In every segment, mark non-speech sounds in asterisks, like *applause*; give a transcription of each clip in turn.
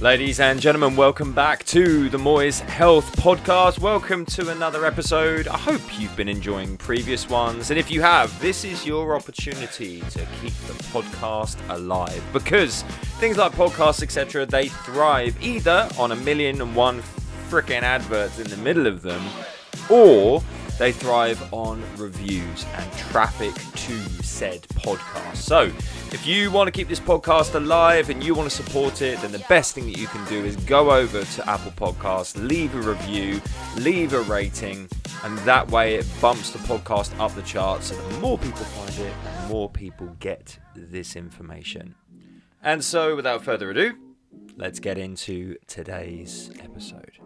Ladies and gentlemen, welcome back to the Moyes Health Podcast. Welcome to another episode. I hope you've been enjoying previous ones. And if you have, this is your opportunity to keep the podcast alive because things like podcasts, etc., they thrive either on a million and one freaking adverts in the middle of them or they thrive on reviews and traffic to said podcast. So, if you want to keep this podcast alive and you want to support it, then the best thing that you can do is go over to Apple Podcasts, leave a review, leave a rating, and that way it bumps the podcast up the charts so that more people find it and more people get this information. And so, without further ado, let's get into today's episode.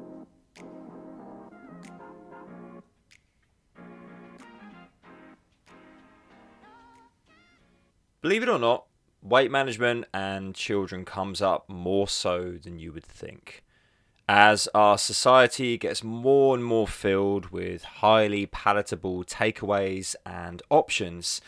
Believe it or not, weight management and children comes up more so than you would think. As our society gets more and more filled with highly palatable takeaways and options,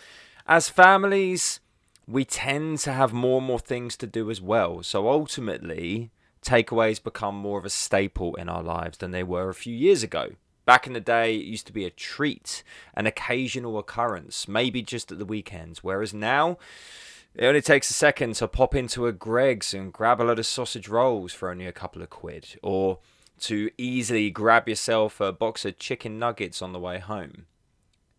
as families, we tend to have more and more things to do as well. So ultimately, takeaways become more of a staple in our lives than they were a few years ago. Back in the day, it used to be a treat, an occasional occurrence, maybe just at the weekends. Whereas now, it only takes a second to pop into a Greggs and grab a load of sausage rolls for only a couple of quid, or to easily grab yourself a box of chicken nuggets on the way home.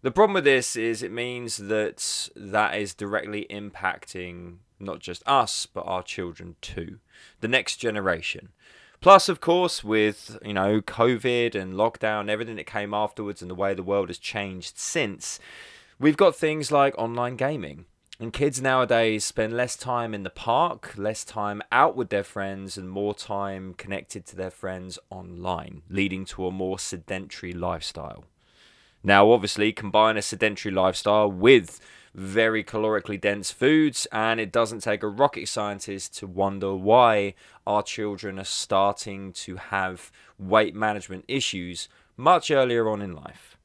The problem with this is it means that that is directly impacting not just us, but our children too, the next generation. Plus, of course, with you know COVID and lockdown, everything that came afterwards, and the way the world has changed since, we've got things like online gaming. And kids nowadays spend less time in the park, less time out with their friends, and more time connected to their friends online, leading to a more sedentary lifestyle. Now, obviously, combine a sedentary lifestyle with very calorically dense foods, and it doesn't take a rocket scientist to wonder why our children are starting to have weight management issues much earlier on in life.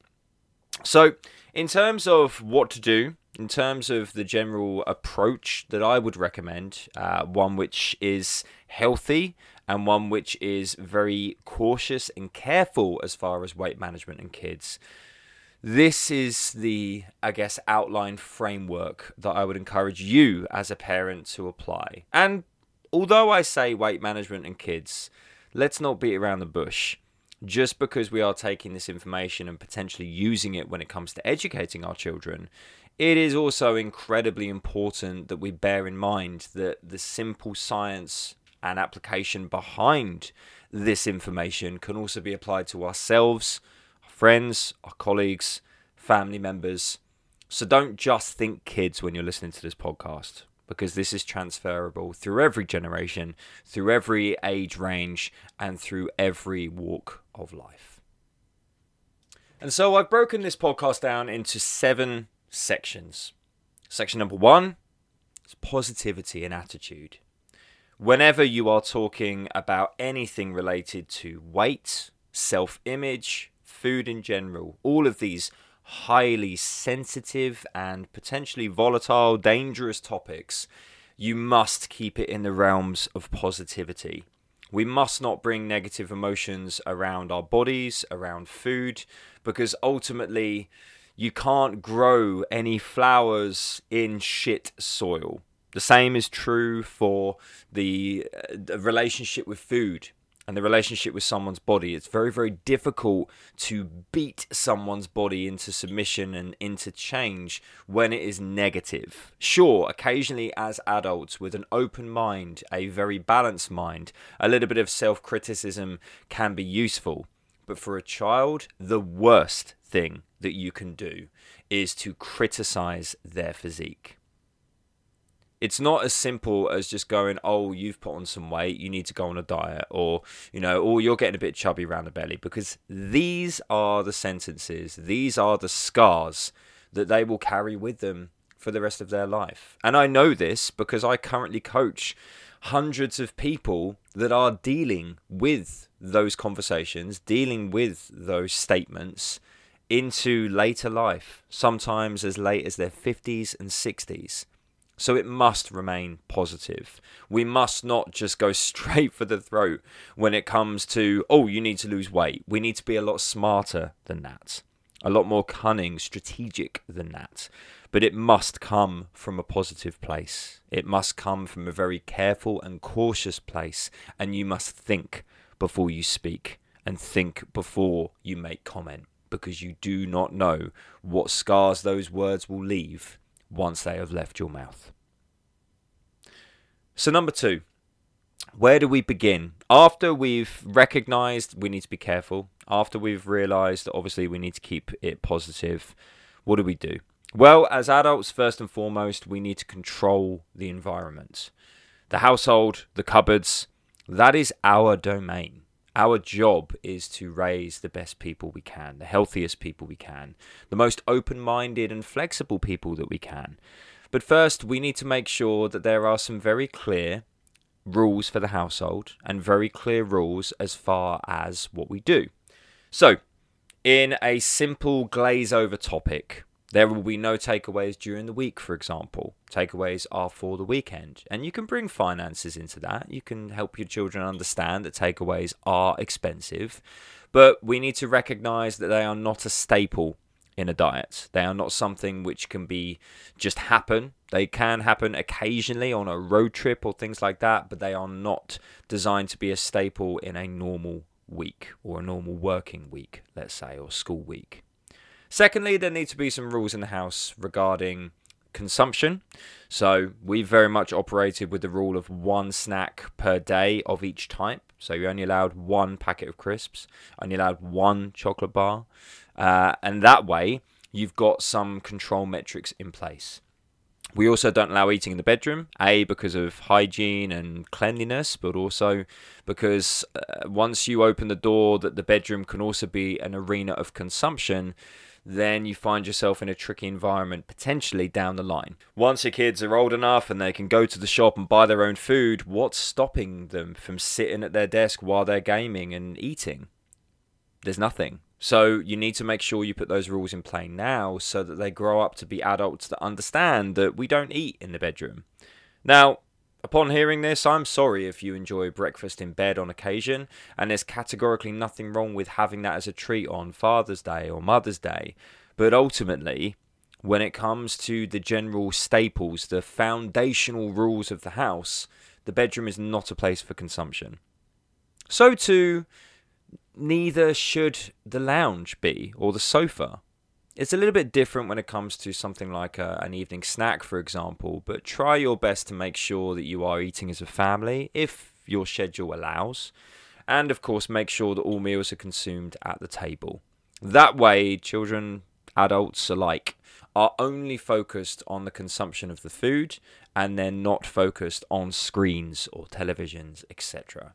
So, in terms of what to do, in terms of the general approach that I would recommend, uh, one which is healthy and one which is very cautious and careful as far as weight management in kids this is the, I guess, outline framework that I would encourage you as a parent to apply. And although I say weight management and kids, let's not beat around the bush. Just because we are taking this information and potentially using it when it comes to educating our children, it is also incredibly important that we bear in mind that the simple science and application behind this information can also be applied to ourselves friends, our colleagues, family members. So don't just think kids when you're listening to this podcast because this is transferable through every generation, through every age range, and through every walk of life. And so I've broken this podcast down into seven sections. Section number one is positivity and attitude. Whenever you are talking about anything related to weight, self image, food in general, all of these highly sensitive and potentially volatile, dangerous topics, you must keep it in the realms of positivity. We must not bring negative emotions around our bodies, around food, because ultimately you can't grow any flowers in shit soil. The same is true for the, uh, the relationship with food and the relationship with someone's body. It's very, very difficult to beat someone's body into submission and into change when it is negative. Sure, occasionally as adults, with an open mind, a very balanced mind, a little bit of self criticism can be useful. But for a child, the worst thing that you can do is to criticize their physique it's not as simple as just going, oh, you've put on some weight, you need to go on a diet, or, you know, or you're getting a bit chubby around the belly, because these are the sentences, these are the scars that they will carry with them for the rest of their life. And I know this because I currently coach hundreds of people that are dealing with those conversations, dealing with those statements into later life, sometimes as late as their 50s and 60s. So it must remain positive. We must not just go *laughs* straight for the throat when it comes to, oh, you need to lose weight. We need to be a lot smarter than that, a lot more cunning, strategic than that. But it must come from a positive place. It must come from a very careful and cautious place. And you must think before you speak and think before you make comment because you do not know what scars those words will leave once they have left your mouth. So, number two, where do we begin? After we've recognized we need to be careful, after we've realized that obviously we need to keep it positive, what do we do? Well, as adults, first and foremost, we need to control the environment. The household, the cupboards, that is our domain. Our job is to raise the best people we can, the healthiest people we can, the most open minded and flexible people that we can. But first, we need to make sure that there are some very clear rules for the household and very clear rules as far as what we do. So, in a simple glaze over topic, there will be no takeaways during the week, for example. Takeaways are for the weekend. And you can bring finances into that. You can help your children understand that takeaways are expensive. But we need to recognize that they are not a staple in a diet. They are not something which can be just happen. They can happen occasionally on a road trip or things like that, but they are not designed to be a staple in a normal week or a normal working week, let's say, or school week. Secondly, there need to be some rules in the house regarding consumption. So we very much operated with the rule of one snack per day of each type. So you're only allowed one packet of crisps, only allowed one chocolate bar, uh, and that way you've got some control metrics in place. We also don't allow eating in the bedroom, A, because of hygiene and cleanliness, but also because uh, once you open the door, that the bedroom can also be an arena of consumption then you find yourself in a tricky environment potentially down the line. Once your kids are old enough and they can go to the shop and buy their own food, what's stopping them from sitting at their desk while they're gaming and eating? There's nothing. So you need to make sure you put those rules in play now so that they grow up to be adults that understand that we don't eat in the bedroom. Now, Upon hearing this, I'm sorry if you enjoy breakfast in bed on occasion, and there's categorically nothing wrong with having that as a treat on Father's Day or Mother's Day. But ultimately, when it comes to the general staples, the foundational rules of the house, the bedroom is not a place for consumption. So, too, neither should the lounge be or the sofa. It's a little bit different when it comes to something like a, an evening snack, for example, but try your best to make sure that you are eating as a family if your schedule allows. And of course, make sure that all meals are consumed at the table. That way, children, adults alike are only focused on the consumption of the food and they're not focused on screens or televisions, etc.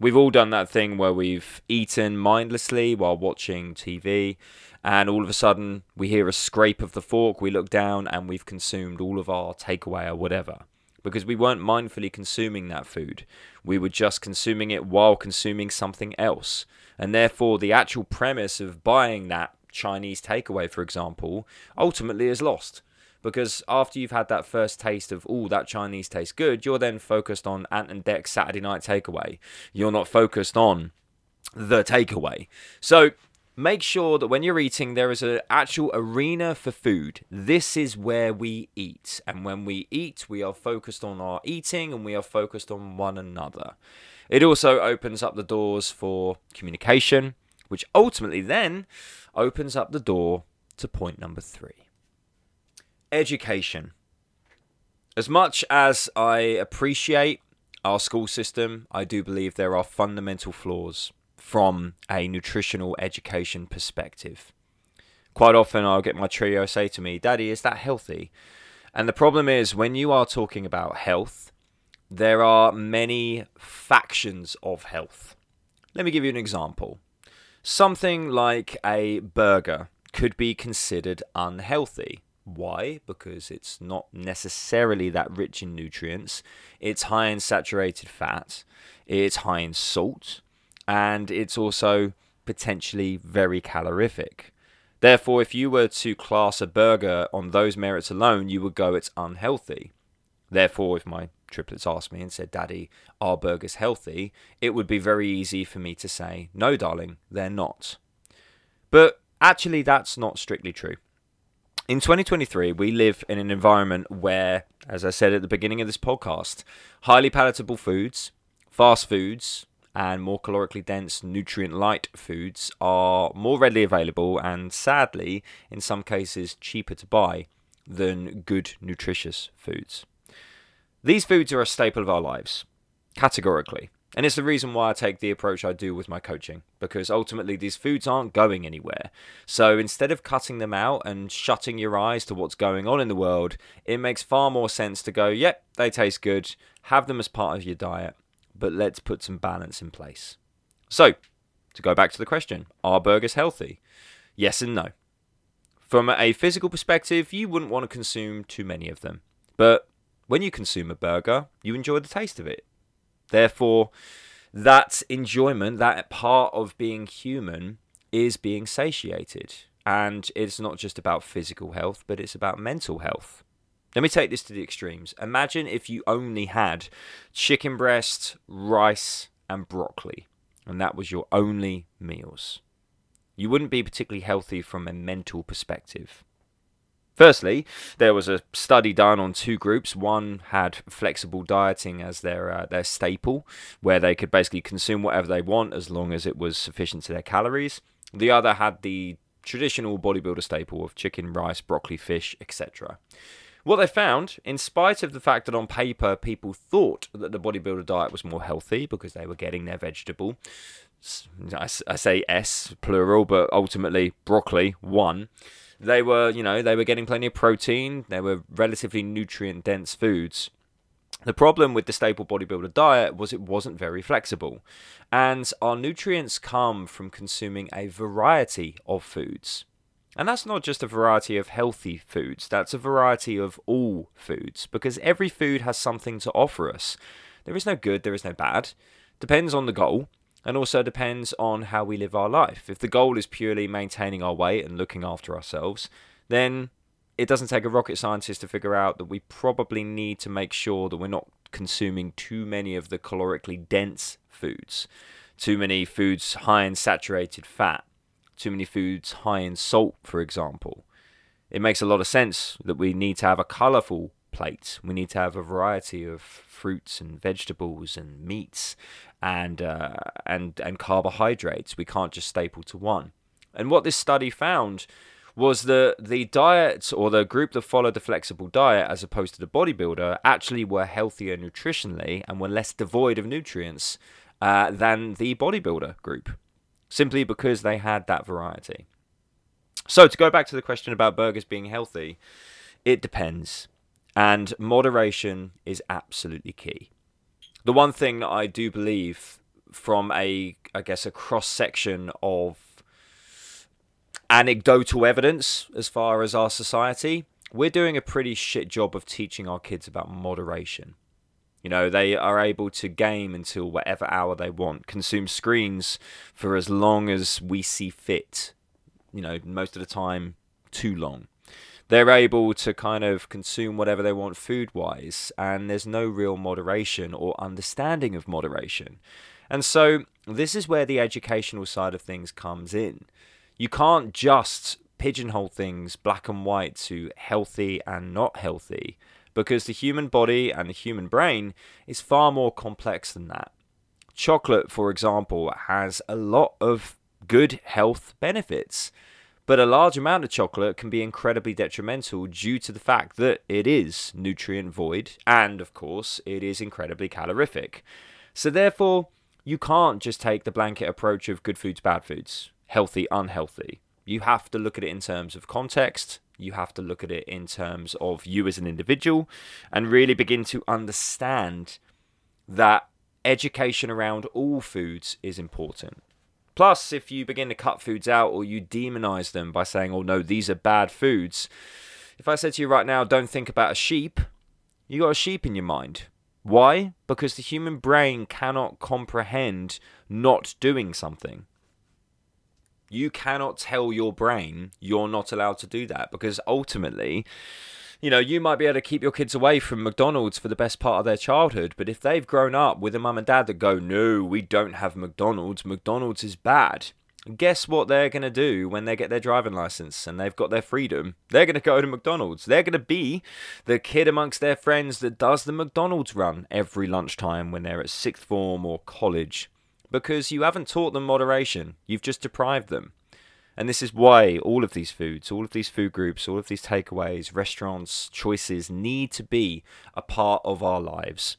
We've all done that thing where we've eaten mindlessly while watching TV, and all of a sudden we hear a scrape of the fork, we look down, and we've consumed all of our takeaway or whatever. Because we weren't mindfully consuming that food. We were just consuming it while consuming something else. And therefore, the actual premise of buying that Chinese takeaway, for example, ultimately is lost because after you've had that first taste of oh that Chinese tastes good, you're then focused on Ant and Dec Saturday Night Takeaway. You're not focused on the takeaway. So make sure that when you're eating there is an actual arena for food. This is where we eat, and when we eat, we are focused on our eating and we are focused on one another. It also opens up the doors for communication, which ultimately then opens up the door to point number three education. As much as I appreciate our school system, I do believe there are fundamental flaws from a nutritional education perspective. Quite often, I'll get my trio say to me, Daddy, is that healthy? And the problem is, when you are talking about health, there are many factions of health. Let me give you an example. Something like a burger could be considered unhealthy. Why? Because it's not necessarily that rich in nutrients. It's high in saturated fat, it's high in salt, and it's also potentially very calorific. Therefore, if you were to class a burger on those merits alone, you would go it's unhealthy. Therefore, if my triplets asked me and said, Daddy, are burgers healthy? it would be very easy for me to say, No, darling, they're not. But actually, that's not strictly true. In 2023, we live in an environment where, as I said at the beginning of this podcast, highly palatable foods, fast foods, and more calorically dense, nutrient light foods are more readily available and sadly, in some cases, cheaper to buy than good, nutritious foods. These foods are a staple of our lives, categorically. And it's the reason why I take the approach I do with my coaching, because ultimately these foods aren't going anywhere. So instead of cutting them out and shutting your eyes to what's going on in the world, it makes far more sense to go, yep, they taste good, have them as part of your diet, but let's put some balance in place. So, to go back to the question, are burgers healthy? Yes and no. From a physical perspective, you wouldn't want to consume too many of them. But when you consume a burger, you enjoy the taste of it. Therefore, that enjoyment, that part of being human, is being satiated. And it's not just about physical health, but it's about mental health. Let me take this to the extremes. Imagine if you only had chicken breast, rice, and broccoli, and that was your only meals. You wouldn't be particularly healthy from a mental perspective. Firstly, there was a study done on two groups. One had flexible dieting as their uh, their staple, where they could basically consume whatever they want as long as it was sufficient to their calories. The other had the traditional bodybuilder staple of chicken, rice, broccoli, fish, etc. What they found, in spite of the fact that on paper people thought that the bodybuilder diet was more healthy because they were getting their vegetable, I, I say S plural, but ultimately broccoli one they were, you know, they were getting plenty of protein. They were relatively nutrient dense foods. The problem with the staple bodybuilder diet was it wasn't very flexible. And our nutrients come from consuming a variety of foods. And that's not just a variety of healthy foods, that's a variety of all foods, because every food has something to offer us. There is no good, there is no bad. Depends on the goal and also depends on how we live our life. If the goal is purely maintaining our weight and looking after ourselves, then it doesn't take a rocket scientist to figure out that we probably need to make sure that we're not consuming too many of the calorically dense foods, too many foods high in saturated fat, too many foods high in salt, for example. It makes a lot of sense that we need to have a colorful plate. We need to have a variety of fruits and vegetables and meats and uh, and and carbohydrates. We can't just staple to one. And what this study found was that the diet or the group that followed the flexible diet as opposed to the bodybuilder actually were healthier nutritionally and were less devoid of nutrients uh, than the bodybuilder group, simply because they had that variety. So to go back to the question about burgers being healthy, it depends. And moderation is absolutely key. The one thing that I do believe from a, I guess, a cross section of anecdotal evidence as far as our society, we're doing a pretty shit job of teaching our kids about moderation. You know, they are able to game until whatever hour they want, consume screens for as long as we see fit. You know, most of the time, too long they're able to kind of consume whatever they want food wise, and there's no real moderation or understanding of moderation. And so, this is where the educational side of things comes in. You can't just pigeonhole things black and white to healthy and not healthy, because the human body and the human brain is far more complex than that. Chocolate, for example, has a lot of good health benefits. But a large amount of chocolate can be incredibly detrimental due to the fact that it is nutrient void and, of course, it is incredibly calorific. So, therefore, you can't just take the blanket approach of good foods, bad foods, healthy, unhealthy. You have to look at it in terms of context. You have to look at it in terms of you as an individual and really begin to understand that education around all foods is important. Plus, if you begin to cut foods out or you demonize them by saying, oh no, these are bad foods, if I said to you right now, don't think about a sheep, you got a sheep in your mind. Why? Because the human brain cannot comprehend not doing something. You cannot tell your brain you're not allowed to do that because ultimately you know, you might be able to keep your kids away from McDonald's for the best part of their childhood, but if they've grown up with a mum and dad that go, no, we don't have McDonald's, McDonald's is bad, guess what they're going to do when they get their driving license and they've got their freedom? They're going to go to McDonald's. They're going to be the kid amongst their friends that does the McDonald's run every lunchtime when they're at sixth form or college because you haven't taught them moderation, you've just deprived them. And this is why all of these foods, all of these food groups, all of these takeaways, restaurants, choices need to be a part of our lives.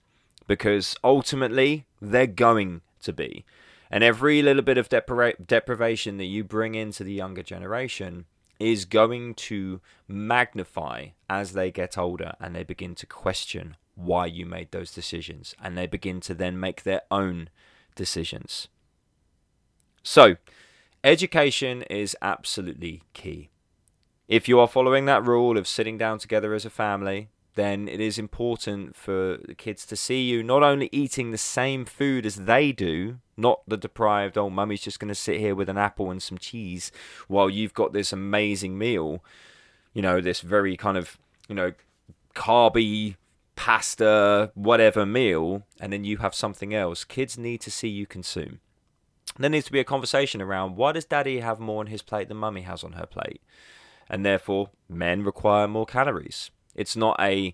Because ultimately, they're going to be. And every little bit of depra- deprivation that you bring into the younger generation is going to magnify as they get older and they begin to question why you made those decisions. And they begin to then make their own decisions. So, Education is absolutely key. If you are following that rule of sitting down together as a family, then it is important for the kids to see you not only eating the same food as they do, not the deprived, oh, mummy's just going to sit here with an apple and some cheese while you've got this amazing meal, you know, this very kind of, you know, carby pasta, whatever meal, and then you have something else. Kids need to see you consume. There needs to be a conversation around why does daddy have more on his plate than mummy has on her plate? And therefore, men require more calories. It's not a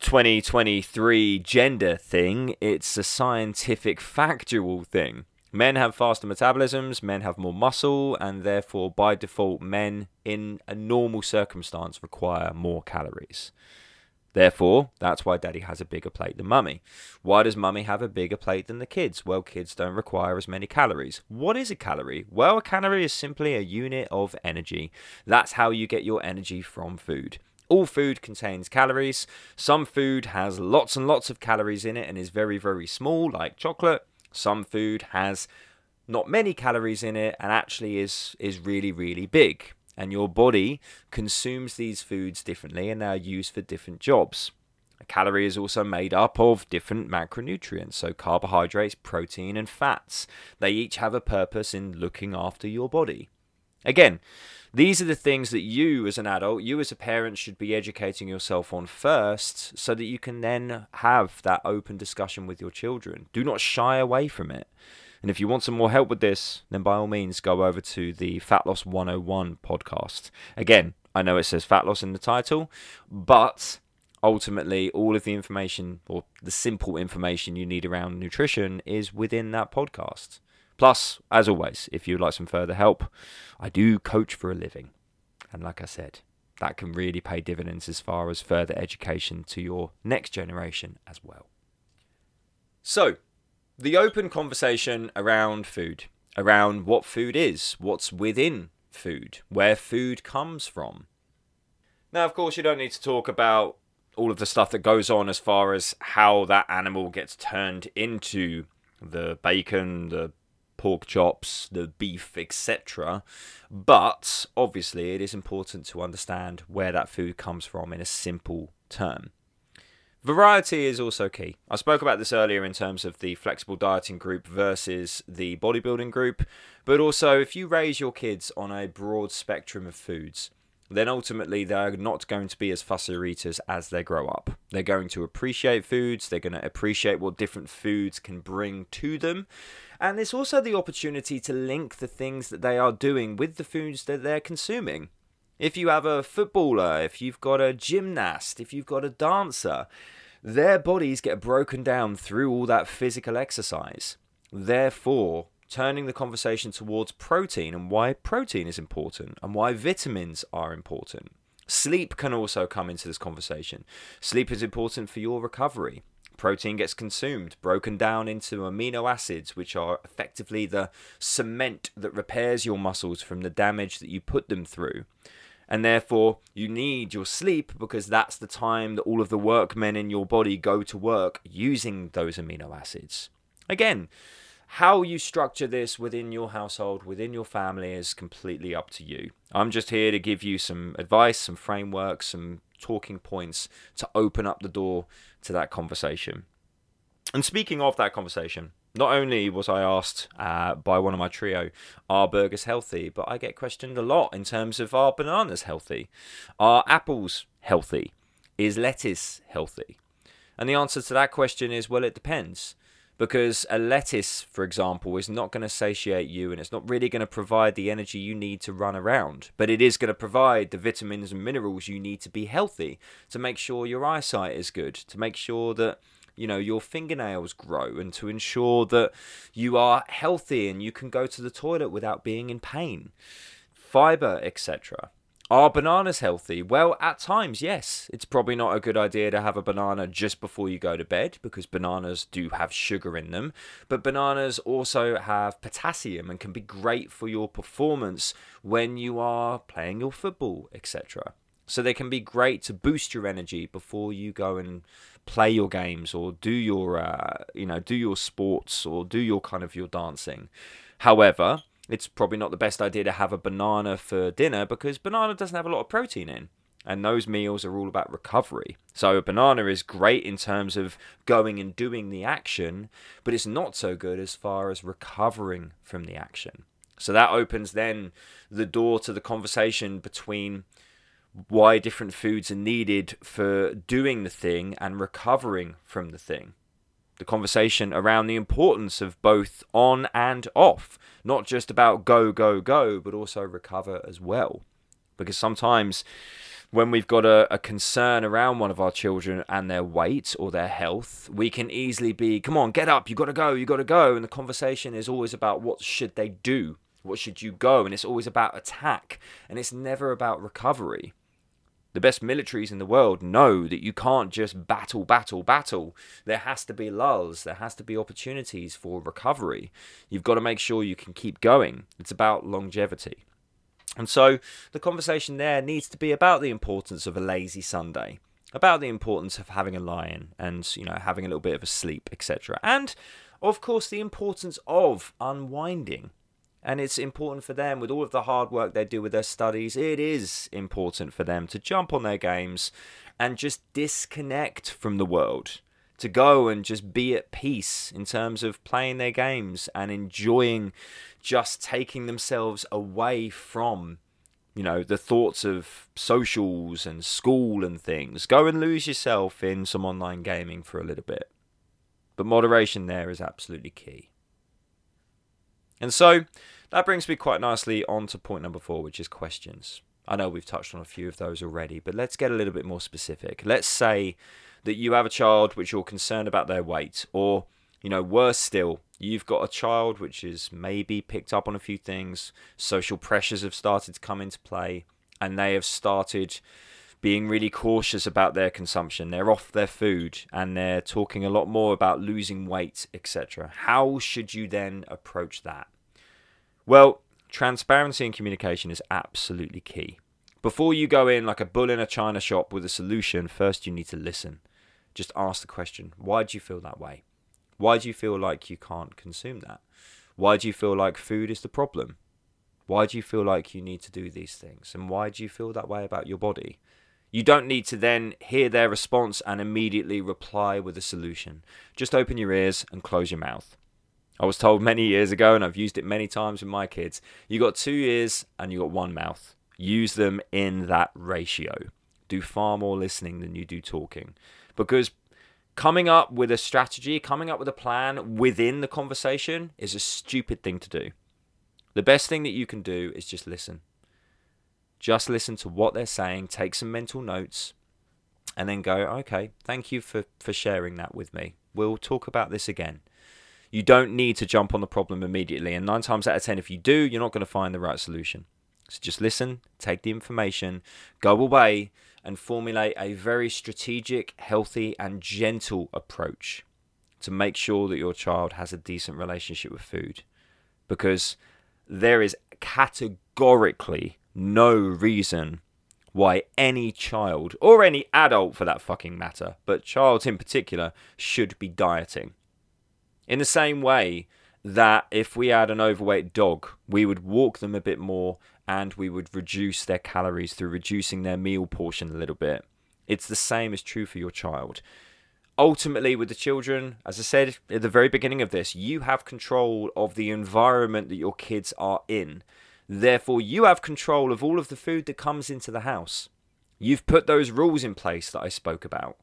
2023 gender thing, it's a scientific, factual thing. Men have faster metabolisms, men have more muscle, and therefore, by default, men in a normal circumstance require more calories. Therefore, that's why daddy has a bigger plate than mummy. Why does mummy have a bigger plate than the kids? Well, kids don't require as many calories. What is a calorie? Well, a calorie is simply a unit of energy. That's how you get your energy from food. All food contains calories. Some food has lots and lots of calories in it and is very, very small, like chocolate. Some food has not many calories in it and actually is, is really, really big and your body consumes these foods differently and they are used for different jobs. A calorie is also made up of different macronutrients, so carbohydrates, protein, and fats. They each have a purpose in looking after your body. Again, these are the things that you as an adult, you as a parent, should be educating yourself on first so that you can then have that open discussion with your children. Do not shy away from it. And if you want some more help with this, then by all means go over to the Fat Loss 101 podcast. Again, I know it says fat loss in the title, but ultimately all of the information or the simple information you need around nutrition is within that podcast. Plus, as always, if you'd like some further help, I do coach for a living. And like I said, that can really pay dividends as far as further education to your next generation as well. So, the open conversation around food, around what food is, what's within food, where food comes from. Now, of course, you don't need to talk about all of the stuff that goes on as far as how that animal gets turned into the bacon, the pork chops, the beef, etc. But obviously, it is important to understand where that food comes from in a simple term. Variety is also key. I spoke about this earlier in terms of the flexible dieting group versus the bodybuilding group, but also if you raise your kids on a broad spectrum of foods, then ultimately they're not going to be as fussy eaters as they grow up. They're going to appreciate foods, they're going to appreciate what different foods can bring to them, and it's also the opportunity to link the things that they are doing with the foods that they're consuming. If you have a footballer, if you've got a gymnast, if you've got a dancer, their bodies get broken down through all that physical exercise. Therefore, turning the conversation towards protein and why protein is important and why vitamins are important. Sleep can also come into this conversation. Sleep is important for your recovery. Protein gets consumed, broken down into amino acids, which are effectively the cement that repairs your muscles from the damage that you put them through and therefore you need your sleep because that's the time that all of the workmen in your body go to work using those amino acids. Again, how you structure this within your household, within your family, is completely up to you. I'm just here to give you some advice, some frameworks, some talking points to open up the door to that conversation. And speaking of that conversation, not only was I asked uh, by one of my trio, are burgers healthy? But I get questioned a lot in terms of are bananas healthy? Are apples healthy? Is lettuce healthy? And the answer to that question is well, it depends. Because a lettuce, for example, is not going to satiate you and it's not really going to provide the energy you need to run around. But it is going to provide the vitamins and minerals you need to be healthy, to make sure your eyesight is good, to make sure that you know your fingernails grow and to ensure that you are healthy and you can go to the toilet without being in pain fiber etc are bananas healthy? Well, at times, yes. It's probably not a good idea to have a banana just before you go to bed because bananas do have sugar in them. But bananas also have potassium and can be great for your performance when you are playing your football, etc. So they can be great to boost your energy before you go and play your games or do your, uh, you know, do your sports or do your kind of your dancing. However, it's probably not the best idea to have a banana for dinner because banana doesn't have a lot of protein in. And those meals are all about recovery. So a banana is great in terms of going and doing the action, but it's not so good as far as recovering from the action. So that opens then the door to the conversation between why different foods are needed for doing the thing and recovering from the thing the conversation around the importance of both on and off, not just about go, go, go, but also recover as well. Because sometimes when we've got a, a, concern around one of our children and their weight or their health, we can easily be, come on, get up, you got to go, you got to go. And the conversation is always about what should they do? What should you go? And it's always about attack and it's never about recovery. The best militaries in the world know that you can't just battle, battle, battle. There has to be lulls, there has to be opportunities for recovery. You've got to make sure you can keep going. It's about longevity. And so the conversation there needs to be about the importance of a lazy Sunday, about the importance of having a lion and, you know, having a little bit of a sleep, etc. And of course the importance of unwinding and it's important for them with all of the hard work they do with their studies it is important for them to jump on their games and just disconnect from the world. To go and just be at peace in terms of playing their games and enjoying just taking themselves away from you know the thoughts of socials and school and things. Go and lose yourself in some online gaming for a little bit. But moderation there is absolutely key and so that brings me quite nicely on to point number four, which is questions. I know we've touched on a few of those already, but let's get a little bit more specific. Let's say that you have a child which you're concerned about their weight, or, you know, worse still, you've got a child which is maybe picked up on a few things, social pressures have started to come into play, and they have started being really cautious about their consumption. They're off their food and they're talking a lot more about losing weight, etc. How should you then approach that? Well, transparency and communication is absolutely key. Before you go in like a bull in a china shop with a solution, first you need to listen. Just ask the question why do you feel that way? Why do you feel like you can't consume that? Why do you feel like food is the problem? Why do you feel like you need to do these things? And why do you feel that way about your body? You don't need to then hear their response and immediately reply with a solution. Just open your ears and close your mouth. I was told many years ago, and I've used it many times with my kids you got two ears and you got one mouth. Use them in that ratio. Do far more listening than you do talking. Because coming up with a strategy, coming up with a plan within the conversation is a stupid thing to do. The best thing that you can do is just listen. Just listen to what they're saying, take some mental notes, and then go, okay, thank you for, for sharing that with me. We'll talk about this again. You don't need to jump on the problem immediately. And nine times out of ten, if you do, you're not going to find the right solution. So just listen, take the information, go away, and formulate a very strategic, healthy, and gentle approach to make sure that your child has a decent relationship with food. Because there is categorically no reason why any child, or any adult for that fucking matter, but child in particular, should be dieting. In the same way that if we had an overweight dog, we would walk them a bit more and we would reduce their calories through reducing their meal portion a little bit. It's the same as true for your child. Ultimately, with the children, as I said at the very beginning of this, you have control of the environment that your kids are in. Therefore, you have control of all of the food that comes into the house. You've put those rules in place that I spoke about.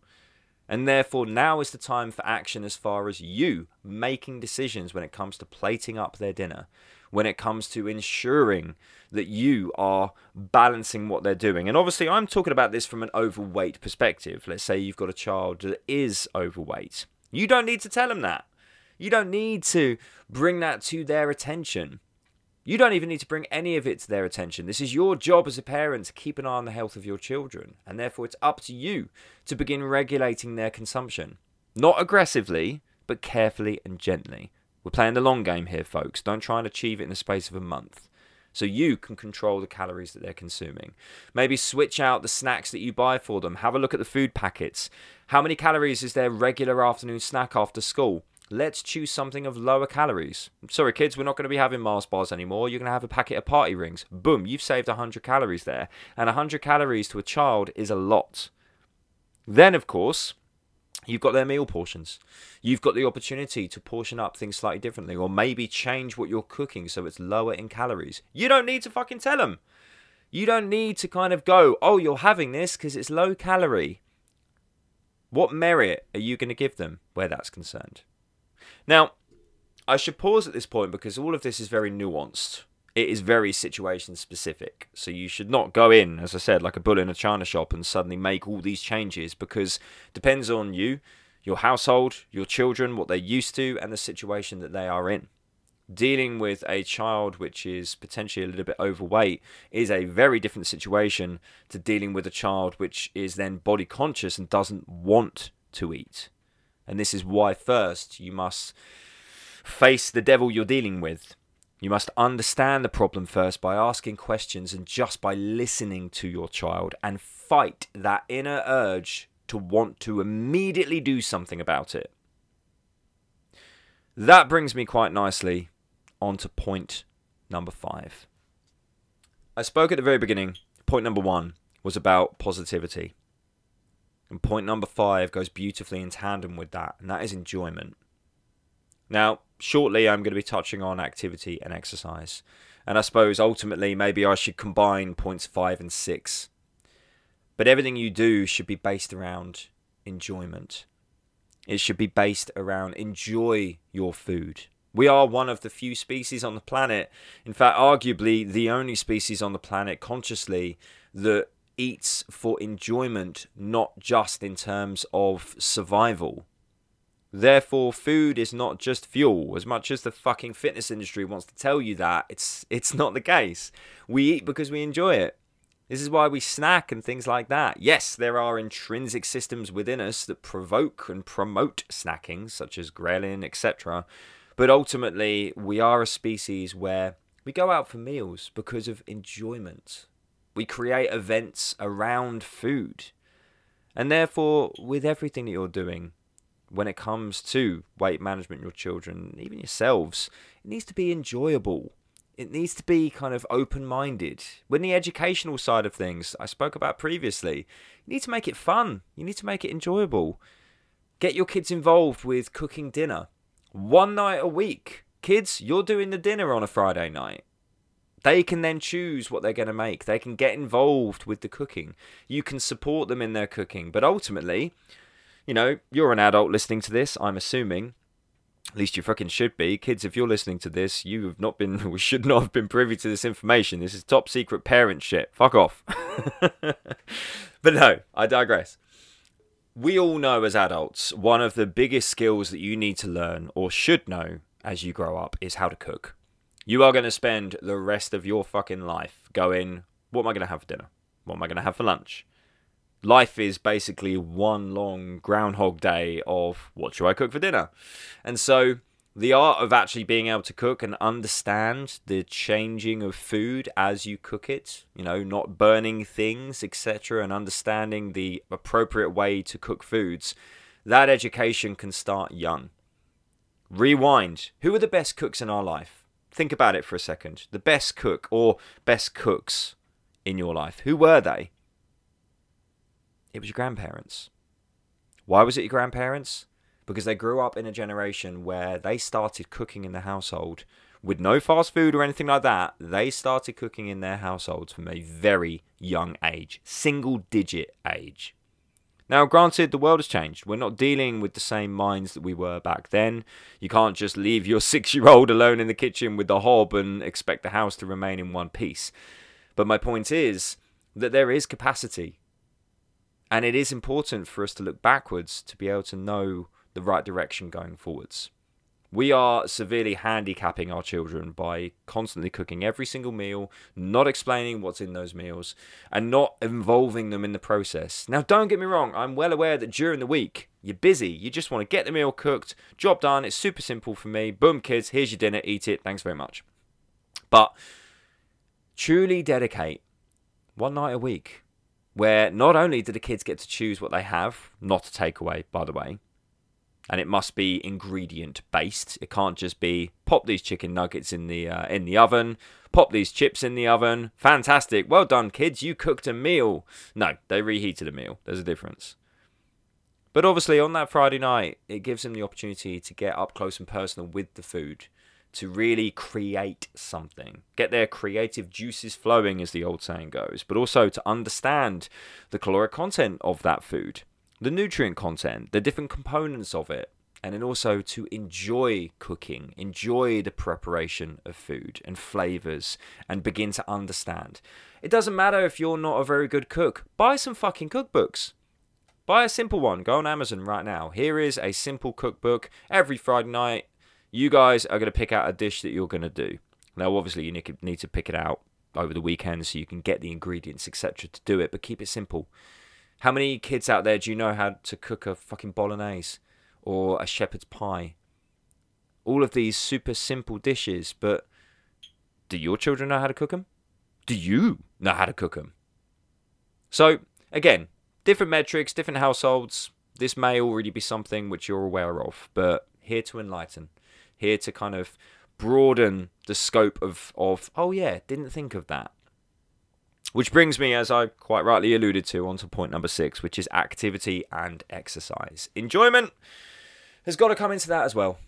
And therefore, now is the time for action as far as you making decisions when it comes to plating up their dinner, when it comes to ensuring that you are balancing what they're doing. And obviously, I'm talking about this from an overweight perspective. Let's say you've got a child that is overweight. You don't need to tell them that. You don't need to bring that to their attention. You don't even need to bring any of it to their attention. This is your job as a parent to keep an eye on the health of your children, and therefore it's up to you to begin regulating their consumption. Not aggressively, but carefully and gently. We're playing the long game here, folks. Don't try and achieve it in the space of a month. So you can control the calories that they're consuming. Maybe switch out the snacks that you buy for them. Have a look at the food packets. How many calories is their regular afternoon snack after school? Let's choose something of lower calories. Sorry, kids, we're not going to be having Mars bars anymore. You're going to have a packet of party rings. Boom, you've saved 100 calories there. And 100 calories to a child is a lot. Then, of course, you've got their meal portions. You've got the opportunity to portion up things slightly differently, or maybe change what you're cooking so it's lower in calories. You don't need to fucking tell them. You don't need to kind of go, oh, you're having this because it's low calorie. What merit are you going to give them where that's concerned? Now, I should pause at this point because all of this is very nuanced. It is very situation specific. So you should not go in, as I said, like a bull in a china shop and suddenly make all these changes because depends on you, your household, your children, what they're used to, and the situation that they are in. Dealing with a child which is potentially a little bit overweight is a very different situation to dealing with a child which is then body conscious and doesn't want to eat. And this is why, first, you must face the devil you're dealing with. You must understand the problem first by asking questions and just by listening to your child and fight that inner urge to want to immediately do something about it. That brings me quite nicely onto point number five. I spoke at the very beginning. Point number one was about positivity. And point number five goes beautifully in tandem with that, and that is enjoyment. Now, shortly, I'm going to be touching on activity and exercise. And I suppose ultimately, maybe I should combine points five and six. But everything you do should be based around enjoyment. It should be based around enjoy your food. We are one of the few species on the planet, in fact, arguably the only species on the planet consciously that eats for enjoyment, not just in terms of survival. Therefore, food is not just fuel. As much as the fucking fitness industry wants to tell you that, it's it's not the case. We eat because we enjoy it. This is why we snack and things like that. Yes, there are intrinsic systems within us that provoke and promote snacking, such as ghrelin, etc. But ultimately, we are a species where we go out for meals because of enjoyment. We create events around food. And therefore, with everything that you're doing, when it comes to weight management, your children, even yourselves, it needs to be enjoyable. It needs to be kind of open minded. When the educational side of things I spoke about previously, you need to make it fun. You need to make it enjoyable. Get your kids involved with cooking dinner. One night a week. Kids, you're doing the dinner on a Friday night. They can then choose what they're going to make. They can get involved with the cooking. You can support them in their cooking. But ultimately, you know, you're an adult listening to this, I'm assuming. At least you fucking should be. Kids, if you're listening to this, you have not been, *laughs* we should not have been privy to this information. This is top secret parent shit. Fuck off. *laughs* but no, I digress. We all know as adults, one of the biggest skills that you need to learn or should know as you grow up is how to cook. You are going to spend the rest of your fucking life going, what am I going to have for dinner? What am I going to have for lunch? Life is basically one long groundhog day of what should I cook for dinner? And so the art of actually being able to cook and understand the changing of food as you cook it, you know, not burning things, etc., and understanding the appropriate way to cook foods, that education can start young. Rewind. Who are the best cooks in our life? Think about it for a second. The best cook or best cooks in your life, who were they? It was your grandparents. Why was it your grandparents? Because they grew up in a generation where they started cooking in the household with no fast food or anything like that, they started cooking in their households from a very young age, single digit age. Now, granted, the world has changed. We're not dealing with the same minds that we were back then. You can't just leave your *laughs* six year old alone in the kitchen with the hob and expect the house to remain in one piece. But my point is that there is capacity. And it is important for us to look backwards to be able to know the right direction going forwards. We are severely handicapping our children by constantly cooking every single meal, not explaining what's in those meals, and not involving them in the process. Now, don't get me wrong, I'm well aware that during the week, you're busy, you just want to get the meal cooked, job done, it's super simple for me. Boom, kids, here's your dinner, eat it, thanks very much. But truly dedicate one night a week where not only do the kids get to choose what they have, not a takeaway, by the way, and it must be ingredient based. It can't just be pop these chicken nuggets in the uh, in the oven, pop these chips in the oven. Fantastic, well done, kids. You cooked a meal. No, they reheated a meal. There's a difference. But obviously, on that Friday night, it gives them the opportunity to get up close and personal with the food, to really create something, get their creative juices flowing, as the old saying goes, but also to understand the caloric content of that food the nutrient content, the different components of it, and then also to enjoy cooking, enjoy the preparation of food and flavors, and begin to understand. It doesn't matter if you're not a very good cook, buy some fucking cookbooks. Buy a simple one. Go on Amazon right now. Here is a simple cookbook. Every Friday night, you guys are going to pick out a dish that you're going to do. Now, obviously, you need to pick it out over the weekend so you can get the ingredients, etc., to do it, but keep it simple. How many kids out there do you know how to cook a fucking bolognese or a shepherd's pie? All of these super simple dishes, but do your children know how to cook them? Do you know how to cook them? So, again, different metrics, different households. This may already be something which you're aware of, but here to enlighten, here to kind of broaden the scope of, of oh yeah, didn't think of that. Which brings me, as I quite rightly alluded to, onto point number six, which is activity and exercise. Enjoyment has got to come into that as well.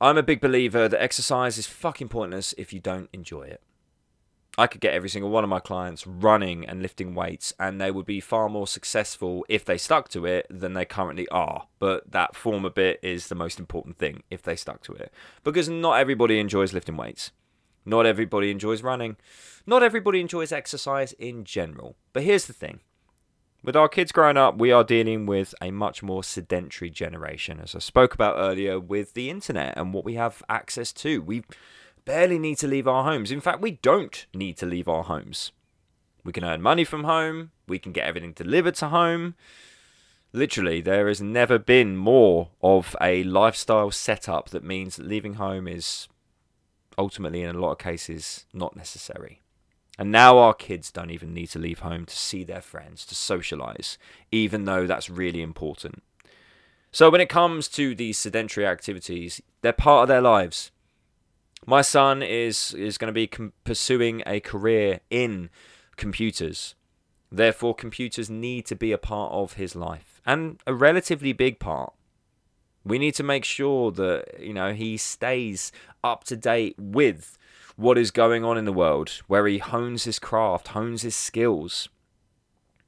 I'm a big believer that exercise is fucking pointless if you don't enjoy it. I could get every single one of my clients running and lifting weights, and they would be far more successful if they stuck to it than they currently are. But that former bit is the most important thing if they stuck to it. Because not everybody enjoys lifting weights. Not everybody enjoys running. Not everybody enjoys exercise in general. But here's the thing with our kids growing up, we are dealing with a much more sedentary generation, as I spoke about earlier with the internet and what we have access to. We barely need to leave our homes. In fact, we don't need to leave our homes. We can earn money from home, we can get everything delivered to home. Literally, there has never been more of a lifestyle setup that means leaving home is ultimately, in a lot of cases, not necessary. And now our kids don't even need to leave home to see their friends, to socialize, even though that's really important. So when it comes to these sedentary activities, they're part of their lives. My son is is going to be com- pursuing a career in computers. Therefore, computers need to be a part of his life and a relatively big part. We need to make sure that you know he stays up to date with what is going on in the world, where he hones his craft, hones his skills.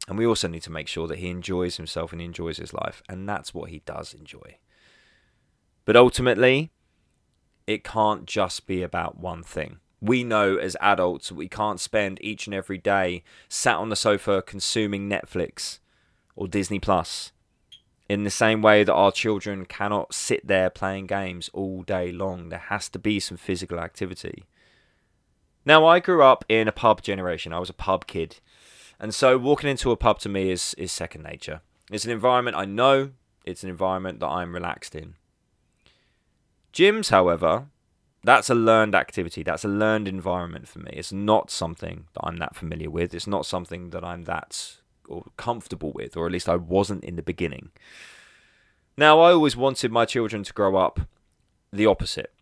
And we also need to make sure that he enjoys himself and he enjoys his life, and that's what he does enjoy. But ultimately, it can't just be about one thing. We know as adults we can't spend each and every day sat on the sofa consuming Netflix or Disney Plus in the same way that our children cannot sit there playing games all day long. There has to be some physical activity. Now, I grew up in a pub generation. I was a pub kid. And so walking into a pub to me is, is second nature. It's an environment I know, it's an environment that I'm relaxed in. Gyms, however, that's a learned activity. That's a learned environment for me. It's not something that I'm that familiar with. It's not something that I'm that or comfortable with, or at least I wasn't in the beginning. Now, I always wanted my children to grow up the opposite.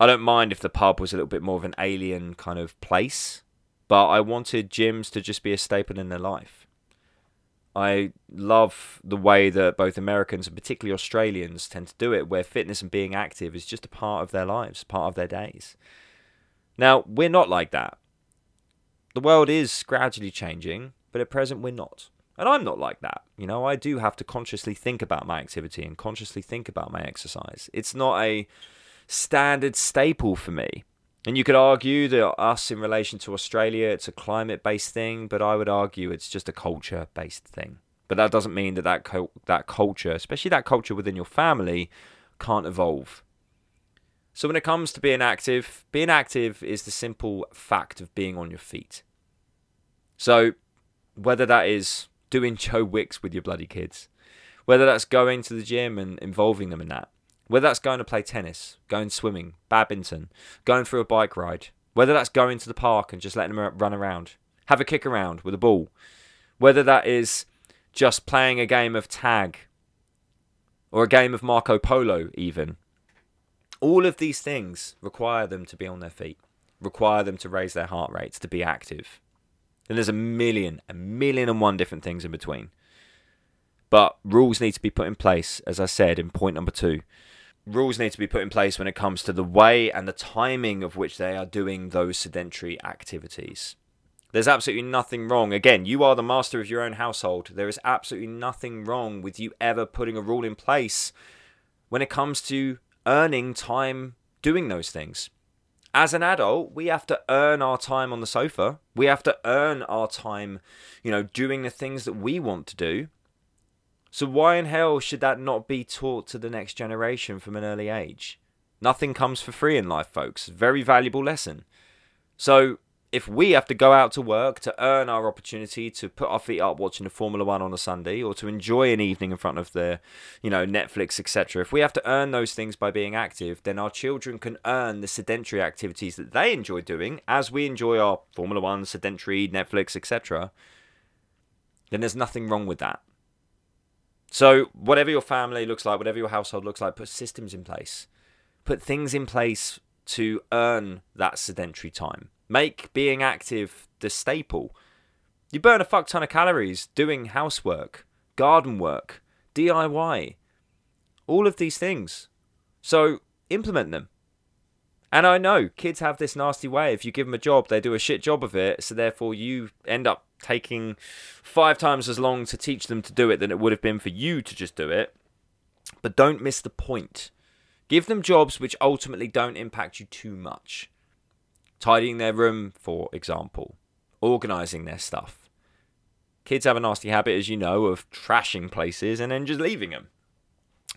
I don't mind if the pub was a little bit more of an alien kind of place, but I wanted gyms to just be a staple in their life. I love the way that both Americans and particularly Australians tend to do it, where fitness and being active is just a part of their lives, part of their days. Now, we're not like that. The world is gradually changing, but at present we're not. And I'm not like that. You know, I do have to consciously think about my activity and consciously think about my exercise. It's not a standard staple for me. And you could argue that us in relation to Australia, it's a climate based thing, but I would argue it's just a culture based thing. But that doesn't mean that that, that culture, especially that culture within your family, can't evolve. So when it comes to being active, being active is the simple fact of being on your feet. So whether that is doing *laughs* Joe Wicks with your bloody kids, whether that's going to the gym and involving them in that, whether that's going to play tennis, going swimming, badminton, going for a bike ride, whether that's going to the park and just letting them run around, have a kick around with a ball, whether that is just playing a game of tag or a game of Marco Polo, even. All of these things require them to be on their feet, require them to raise their heart rates, to be active. And there's a million, a million and one different things in between. But rules need to be put in place, as I said in point number two rules need to be put in place when it comes to the way and the timing of which they are doing those sedentary activities. There's absolutely nothing wrong. Again, you are the master of your own household. There is absolutely nothing wrong with you ever putting a rule in place when it comes to earning time doing those things. As an adult, we have to earn our time on the sofa. We have to earn our time, you know, doing the things that we want to do. So why in hell should that not be taught to the next generation from an early age? Nothing comes for free in life, folks. Very valuable lesson. So if we have to go out to work to earn our opportunity to put our feet up watching the Formula One on a Sunday or to enjoy an evening in front of the, you know, Netflix, etc. If we have to earn those things by being active, then our children can earn the sedentary activities that they enjoy doing as we enjoy our Formula One, sedentary, Netflix, etc. Then there's nothing wrong with that. So, whatever your family looks like, whatever your household looks like, put systems in place. Put things in place to earn that sedentary time. Make being active the staple. You burn a fuck ton of calories doing housework, garden work, DIY, all of these things. So, implement them. And I know kids have this nasty way. If you give them a job, they do a shit job of it. So, therefore, you end up taking five times as long to teach them to do it than it would have been for you to just do it. But don't miss the point. Give them jobs which ultimately don't impact you too much. Tidying their room, for example, organizing their stuff. Kids have a nasty habit, as you know, of trashing places and then just leaving them.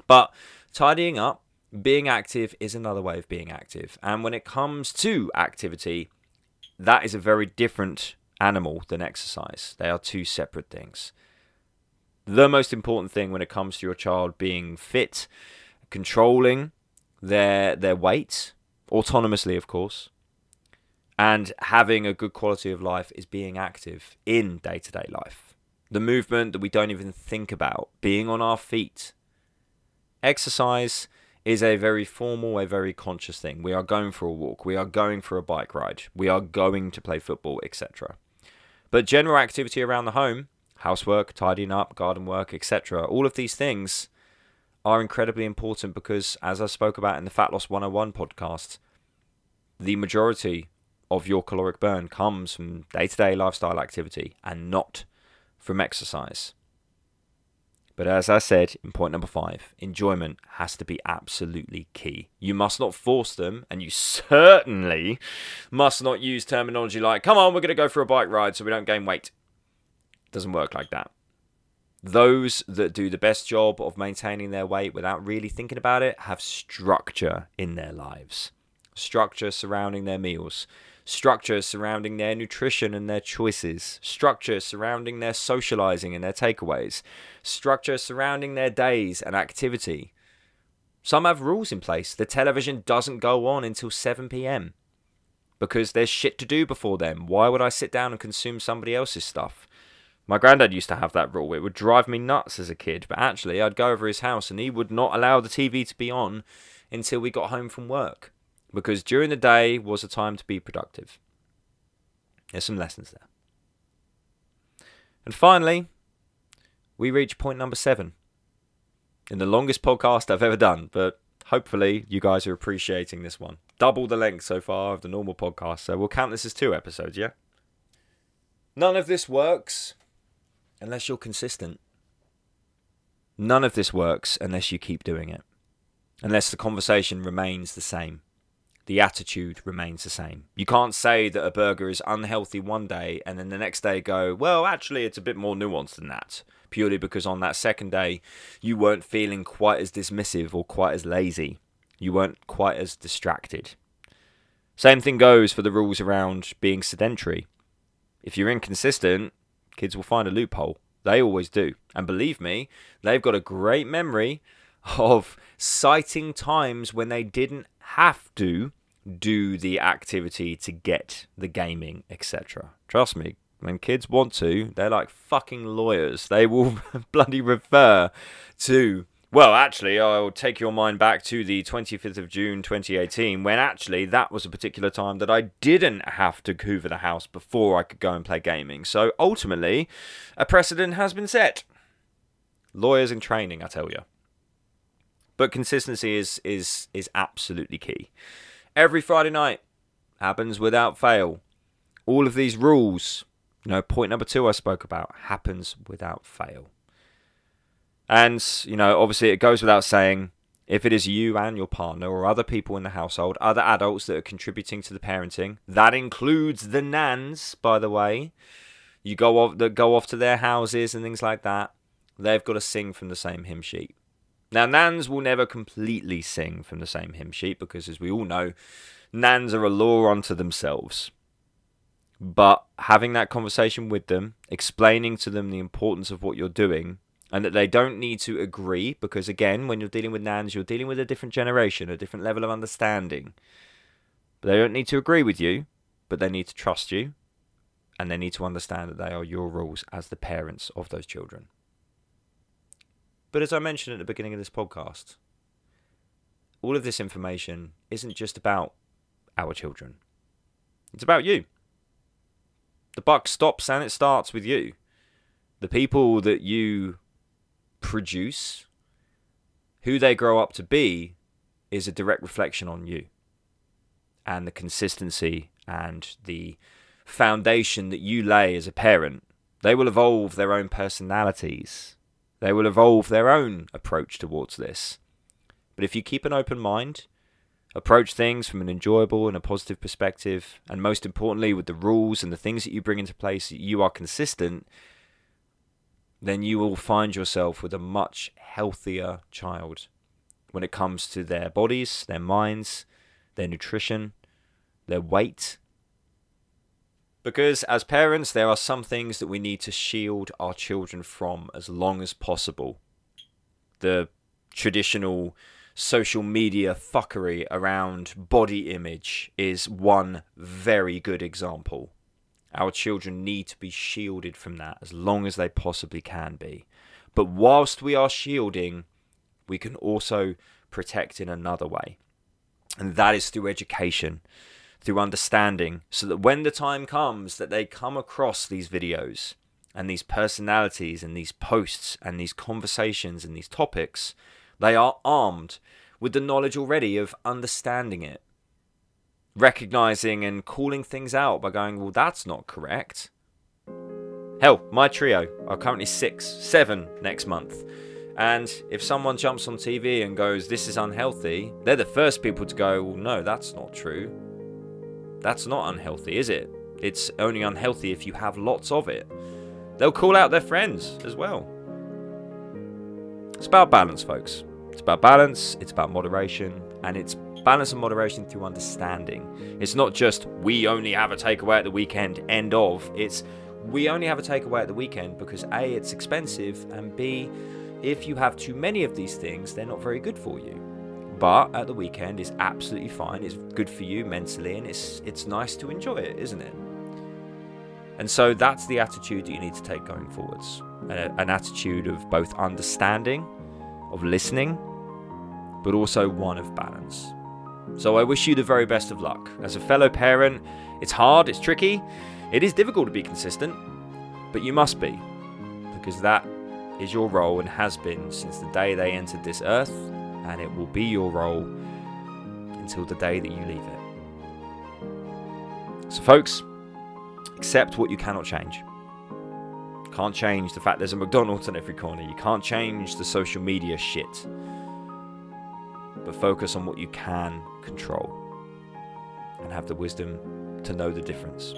But tidying up, being active is another way of being active. And when it comes to activity, that is a very different animal than exercise. They are two separate things. The most important thing when it comes to your child being fit, controlling their their weight autonomously, of course, and having a good quality of life is being active in day to day life. The movement that we don't even think about, being on our feet. Exercise is a very formal, a very conscious thing. We are going for a walk, we are going for a bike ride, we are going to play football, etc. But general activity around the home, housework, tidying up, garden work, etc., all of these things are incredibly important because, as I spoke about in the Fat Loss 101 podcast, the majority of your caloric burn comes from day to day lifestyle activity and not from exercise. But as I said in point number five, enjoyment has to be absolutely key. You must not force them, and you certainly must not use terminology like, come on, we're going to go for a bike ride so we don't gain weight. Doesn't work like that. Those that do the best job of maintaining their weight without really thinking about it have structure in their lives, structure surrounding their meals, structure surrounding their nutrition and their choices, structure surrounding their socializing and their takeaways, structure surrounding their days and activity. Some have rules in place. The television doesn't go on until 7 pm because there's shit to do before then. Why would I sit down and consume somebody else's stuff? My granddad used to have that rule. It would drive me nuts as a kid, but actually, I'd go over his house and he would not allow the TV to be on until we got home from work because during the day was a time to be productive. There's some lessons there. And finally, we reach point number seven in the longest podcast I've ever done, but hopefully you guys are appreciating this one. Double the length so far of the normal podcast, so we'll count this as two episodes, yeah? None of this works unless you're consistent. None of this works unless you keep doing it. Unless the conversation remains the same. The attitude remains the same. You can't say that a burger is unhealthy one day and then the next day go, well, actually, it's a bit more nuanced than that. Purely because on that second day, you weren't feeling quite as dismissive or quite as lazy. You weren't quite as distracted. Same thing goes for the rules around being sedentary. If you're inconsistent, kids will find a loophole. They always do. And believe me, they've got a great memory of citing times when they didn't have to do the activity to get the gaming, etc. Trust me, when kids want to, they're like fucking lawyers. They will *laughs* bloody refer to well, actually, I'll take your mind back to the 25th of June 2018, when actually that was a particular time that I didn't have to hoover the house before I could go and play gaming. So ultimately, a precedent has been set. Lawyers in training, I tell you. But consistency is is is absolutely key. Every Friday night happens without fail. All of these rules, you know, point number two I spoke about happens without fail. And, you know, obviously it goes without saying if it is you and your partner or other people in the household, other adults that are contributing to the parenting, that includes the nans, by the way. You go off that go off to their houses and things like that. They've got to sing from the same hymn sheet. Now, nans will never completely sing from the same hymn sheet because, as we all know, nans are a law unto themselves. But having that conversation with them, explaining to them the importance of what you're doing, and that they don't need to agree because again when you're dealing with nans you're dealing with a different generation a different level of understanding but they don't need to agree with you but they need to trust you and they need to understand that they are your rules as the parents of those children but as i mentioned at the beginning of this podcast all of this information isn't just about our children it's about you the buck stops and it starts with you the people that you produce, who they grow up to be, is a direct reflection on you. And the consistency and the foundation that you lay as a parent, they will evolve their own personalities. They will evolve their own approach towards this. But if you keep an open mind, approach things from an enjoyable and a positive perspective, and most importantly, with the rules and the things that you bring into place, you are consistent, then you will find yourself with a much healthier child when it comes to their bodies, their minds, their nutrition, their weight. Because as parents, there are some things that we need to shield our children from as long as possible. The traditional social media fuckery around body image is one very good example. Our children need to be shielded from that as long as they possibly can be. But whilst we are shielding, we can also protect in another way. And that is through education, through understanding, so that when the time comes that they come across these videos and these personalities and these posts and these conversations and these topics, they are armed with the knowledge already of understanding it recognizing and calling things out by going, well, that's not correct. Hell, my trio are currently six, seven next month. And if someone jumps on TV and goes, this is unhealthy, they're the first people to go, well, no, that's not true. That's not unhealthy, is it? It's only unhealthy if you have lots of it. They'll call out their friends as well. It's about balance, folks. It's about balance, it's about moderation, and it's balance and moderation through understanding. It's not just we only have a takeaway at the weekend, end of. It's we only have a takeaway at the weekend because A, it's expensive, and B, if you have too many of these things, they're not very good for you. But at the weekend is absolutely fine. It's good for you mentally, and it's it's nice to enjoy it, isn't it? And so that's the attitude that you need to take going forwards. An attitude of both understanding, of listening, but also one of balance. So I wish you the very best of luck. As a fellow parent, it's hard, it's tricky, it is difficult to be consistent, but you must be, because that is your role and has been since the day they entered this earth, and it will be your role until the day that you leave it. So, folks, accept what you cannot change. Can't change the fact there's a McDonald's on every corner. You can't change the social media shit. But focus on what you can control and have the wisdom to know the difference.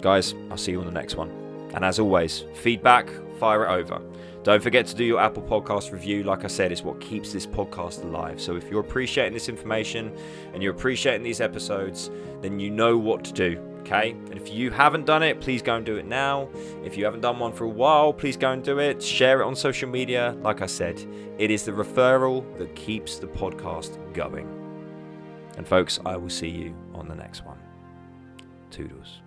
Guys, I'll see you on the next one. And as always, feedback, fire it over. Don't forget to do your Apple Podcast review. Like I said, it's what keeps this podcast alive. So if you're appreciating this information and you're appreciating these episodes, then you know what to do. Okay? And if you haven't done it, please go and do it now. If you haven't done one for a while, please go and do it. Share it on social media. Like I said, it is the referral that keeps the podcast going. And folks, I will see you on the next one. Toodles.